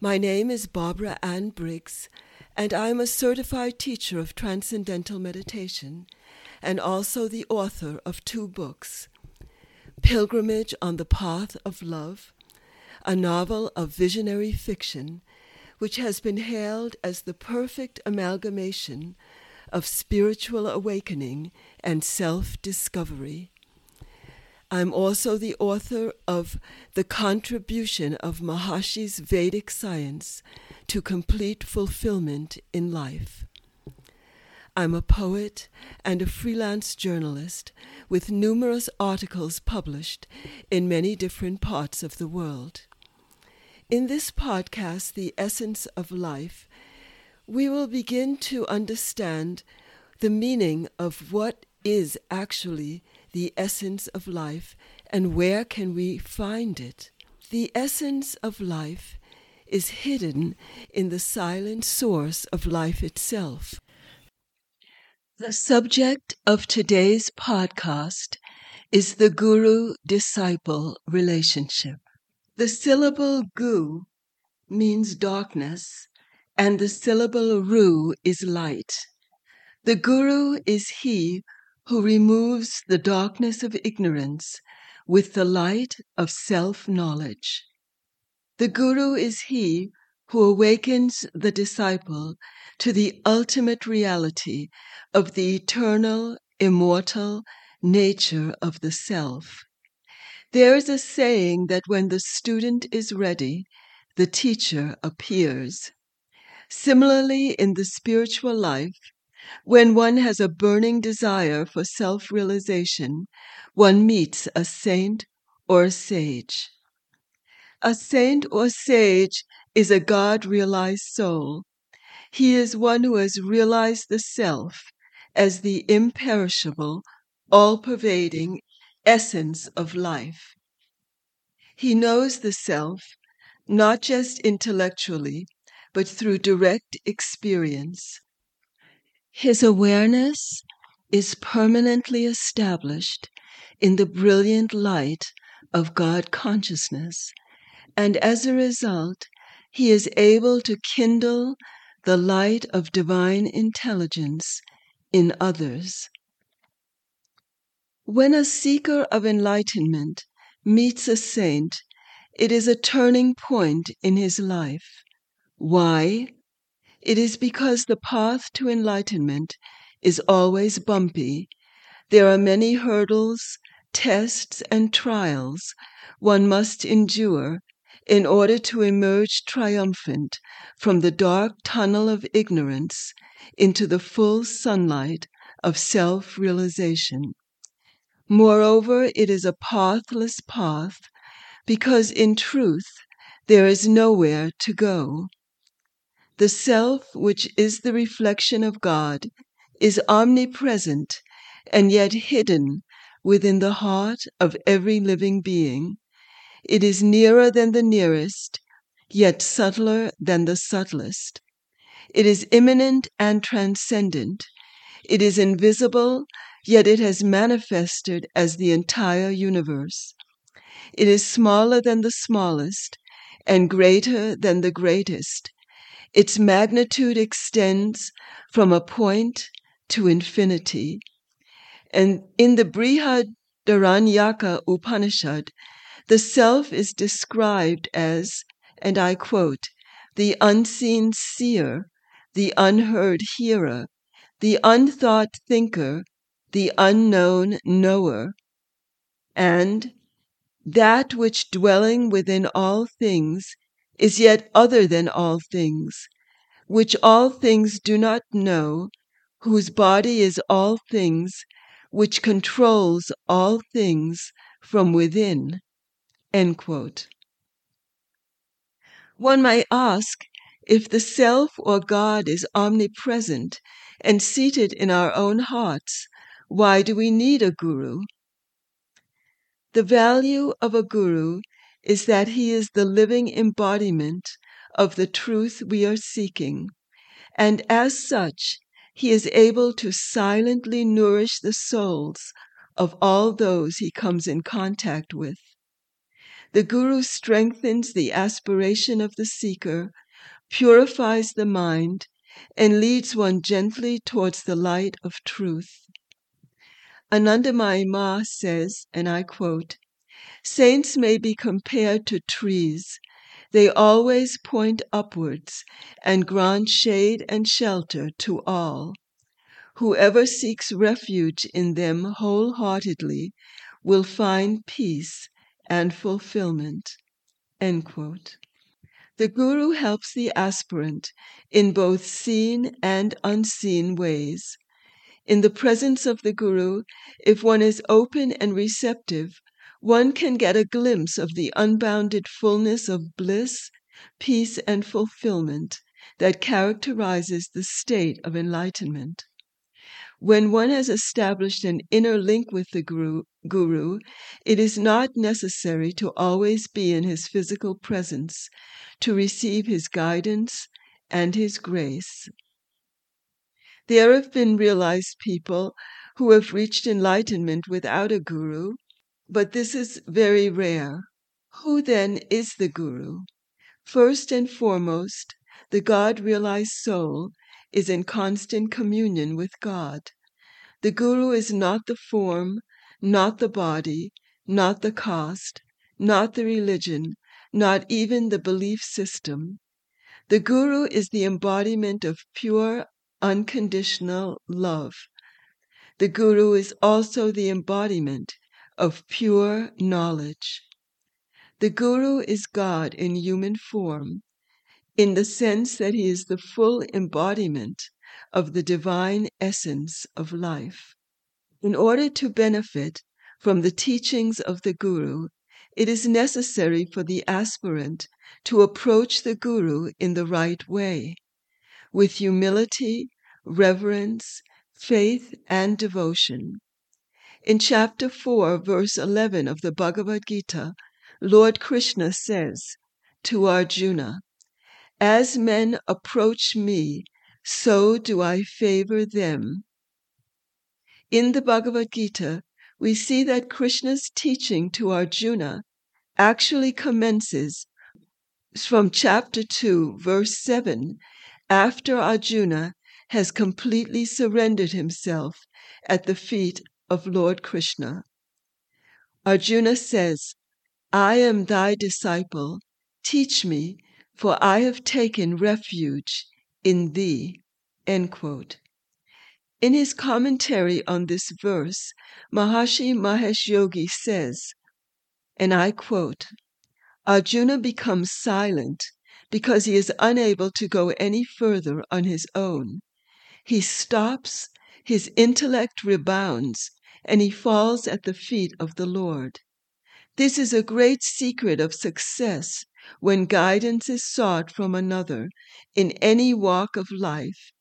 My name is Barbara Ann Briggs, and I am a certified teacher of Transcendental Meditation and also the author of two books Pilgrimage on the Path of Love, a novel of visionary fiction which has been hailed as the perfect amalgamation of spiritual awakening and self discovery. I'm also the author of The Contribution of Maharishi's Vedic Science to Complete Fulfillment in Life. I'm a poet and a freelance journalist with numerous articles published in many different parts of the world. In this podcast, The Essence of Life, we will begin to understand the meaning of what is actually the essence of life and where can we find it? The essence of life is hidden in the silent source of life itself. The subject of today's podcast is the guru disciple relationship. The syllable gu means darkness, and the syllable ru is light. The guru is he who removes the darkness of ignorance with the light of self knowledge. The Guru is he who awakens the disciple to the ultimate reality of the eternal, immortal nature of the self. There is a saying that when the student is ready, the teacher appears. Similarly, in the spiritual life, when one has a burning desire for self realization, one meets a saint or a sage. A saint or sage is a God realized soul. He is one who has realized the self as the imperishable, all pervading essence of life. He knows the self not just intellectually, but through direct experience. His awareness is permanently established in the brilliant light of God consciousness, and as a result, he is able to kindle the light of divine intelligence in others. When a seeker of enlightenment meets a saint, it is a turning point in his life. Why? It is because the path to enlightenment is always bumpy. There are many hurdles, tests, and trials one must endure in order to emerge triumphant from the dark tunnel of ignorance into the full sunlight of self realization. Moreover, it is a pathless path because in truth there is nowhere to go. The self, which is the reflection of God, is omnipresent and yet hidden within the heart of every living being. It is nearer than the nearest, yet subtler than the subtlest. It is immanent and transcendent. It is invisible, yet it has manifested as the entire universe. It is smaller than the smallest and greater than the greatest its magnitude extends from a point to infinity. And in the Brihadaranyaka Upanishad, the self is described as, and I quote, the unseen seer, the unheard hearer, the unthought thinker, the unknown knower, and that which dwelling within all things is yet other than all things, which all things do not know, whose body is all things, which controls all things from within. One might ask if the self or God is omnipresent and seated in our own hearts, why do we need a guru? The value of a guru is that he is the living embodiment of the truth we are seeking, and as such, he is able to silently nourish the souls of all those he comes in contact with. The Guru strengthens the aspiration of the seeker purifies the mind, and leads one gently towards the light of truth. Anandamayi Ma says, and I quote, Saints may be compared to trees. They always point upwards and grant shade and shelter to all. Whoever seeks refuge in them wholeheartedly will find peace and fulfillment. The Guru helps the aspirant in both seen and unseen ways. In the presence of the Guru, if one is open and receptive, one can get a glimpse of the unbounded fullness of bliss, peace, and fulfillment that characterizes the state of enlightenment. When one has established an inner link with the guru, guru, it is not necessary to always be in his physical presence to receive his guidance and his grace. There have been realized people who have reached enlightenment without a guru, but this is very rare. Who then is the guru? First and foremost, the God realized soul is in constant communion with God. The Guru is not the form, not the body, not the caste, not the religion, not even the belief system. The Guru is the embodiment of pure, unconditional love. The Guru is also the embodiment of pure knowledge. The Guru is God in human form, in the sense that he is the full embodiment of the divine essence of life. In order to benefit from the teachings of the Guru, it is necessary for the aspirant to approach the Guru in the right way, with humility, reverence, faith, and devotion. In chapter 4, verse 11 of the Bhagavad Gita, Lord Krishna says to Arjuna, as men approach me, so do I favor them. In the Bhagavad Gita, we see that Krishna's teaching to Arjuna actually commences from chapter 2, verse 7, after Arjuna has completely surrendered himself at the feet of Lord Krishna. Arjuna says, I am thy disciple. Teach me, for I have taken refuge in thee. In his commentary on this verse, Maharishi Mahesh Yogi says, and I quote, Arjuna becomes silent because he is unable to go any further on his own. He stops, his intellect rebounds, and he falls at the feet of the Lord. This is a great secret of success when guidance is sought from another in any walk of life.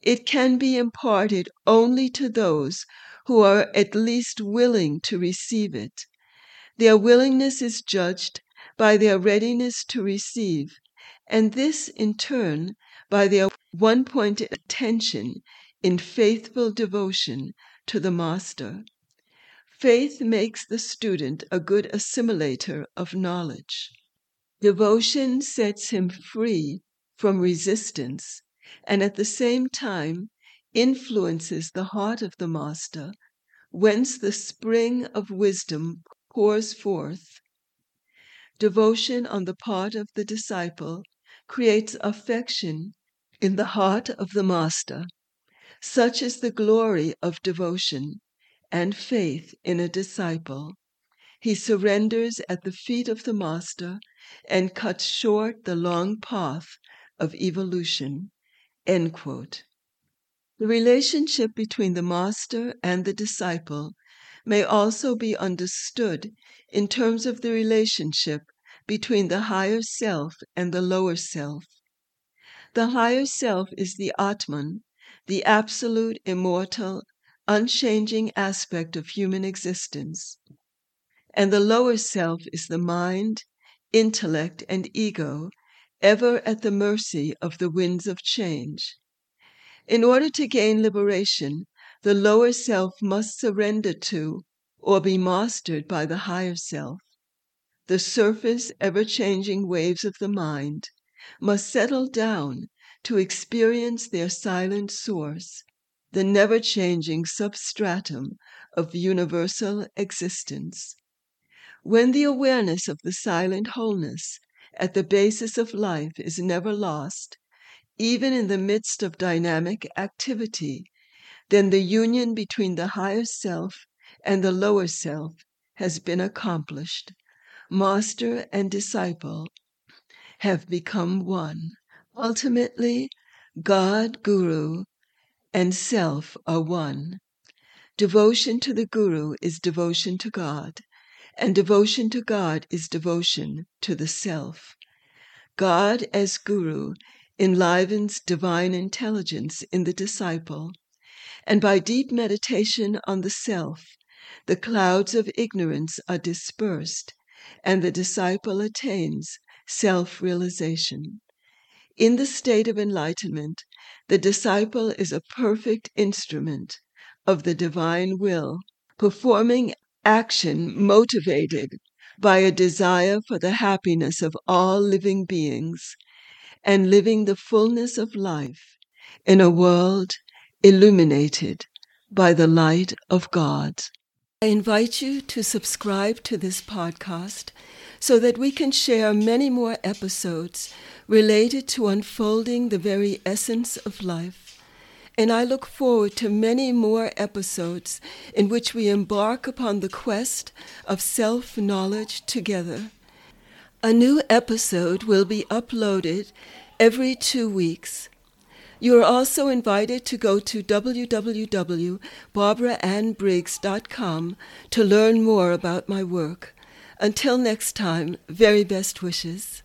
It can be imparted only to those who are at least willing to receive it. Their willingness is judged by their readiness to receive, and this in turn by their one pointed attention in faithful devotion to the Master. Faith makes the student a good assimilator of knowledge. Devotion sets him free from resistance and at the same time influences the heart of the Master, whence the spring of wisdom pours forth. Devotion on the part of the disciple creates affection in the heart of the Master. Such is the glory of devotion and faith in a disciple. He surrenders at the feet of the Master and cuts short the long path of evolution. The relationship between the Master and the disciple may also be understood in terms of the relationship between the higher self and the lower self. The higher self is the Atman, the absolute, immortal, unchanging aspect of human existence. And the lower self is the mind, intellect, and ego, ever at the mercy of the winds of change. In order to gain liberation, the lower self must surrender to or be mastered by the higher self. The surface, ever changing waves of the mind must settle down to experience their silent source, the never changing substratum of universal existence. When the awareness of the silent wholeness at the basis of life is never lost, even in the midst of dynamic activity, then the union between the higher self and the lower self has been accomplished. Master and disciple have become one. Ultimately, God, Guru, and self are one. Devotion to the Guru is devotion to God, and devotion to God is devotion to the self. God as Guru enlivens divine intelligence in the disciple, and by deep meditation on the self, the clouds of ignorance are dispersed, and the disciple attains self realization. In the state of enlightenment, the disciple is a perfect instrument of the divine will, performing action motivated by a desire for the happiness of all living beings and living the fullness of life in a world illuminated by the light of God. I invite you to subscribe to this podcast so that we can share many more episodes related to unfolding the very essence of life. And I look forward to many more episodes in which we embark upon the quest of self knowledge together. A new episode will be uploaded every two weeks. You are also invited to go to www.barbaraannbriggs.com to learn more about my work. Until next time, very best wishes.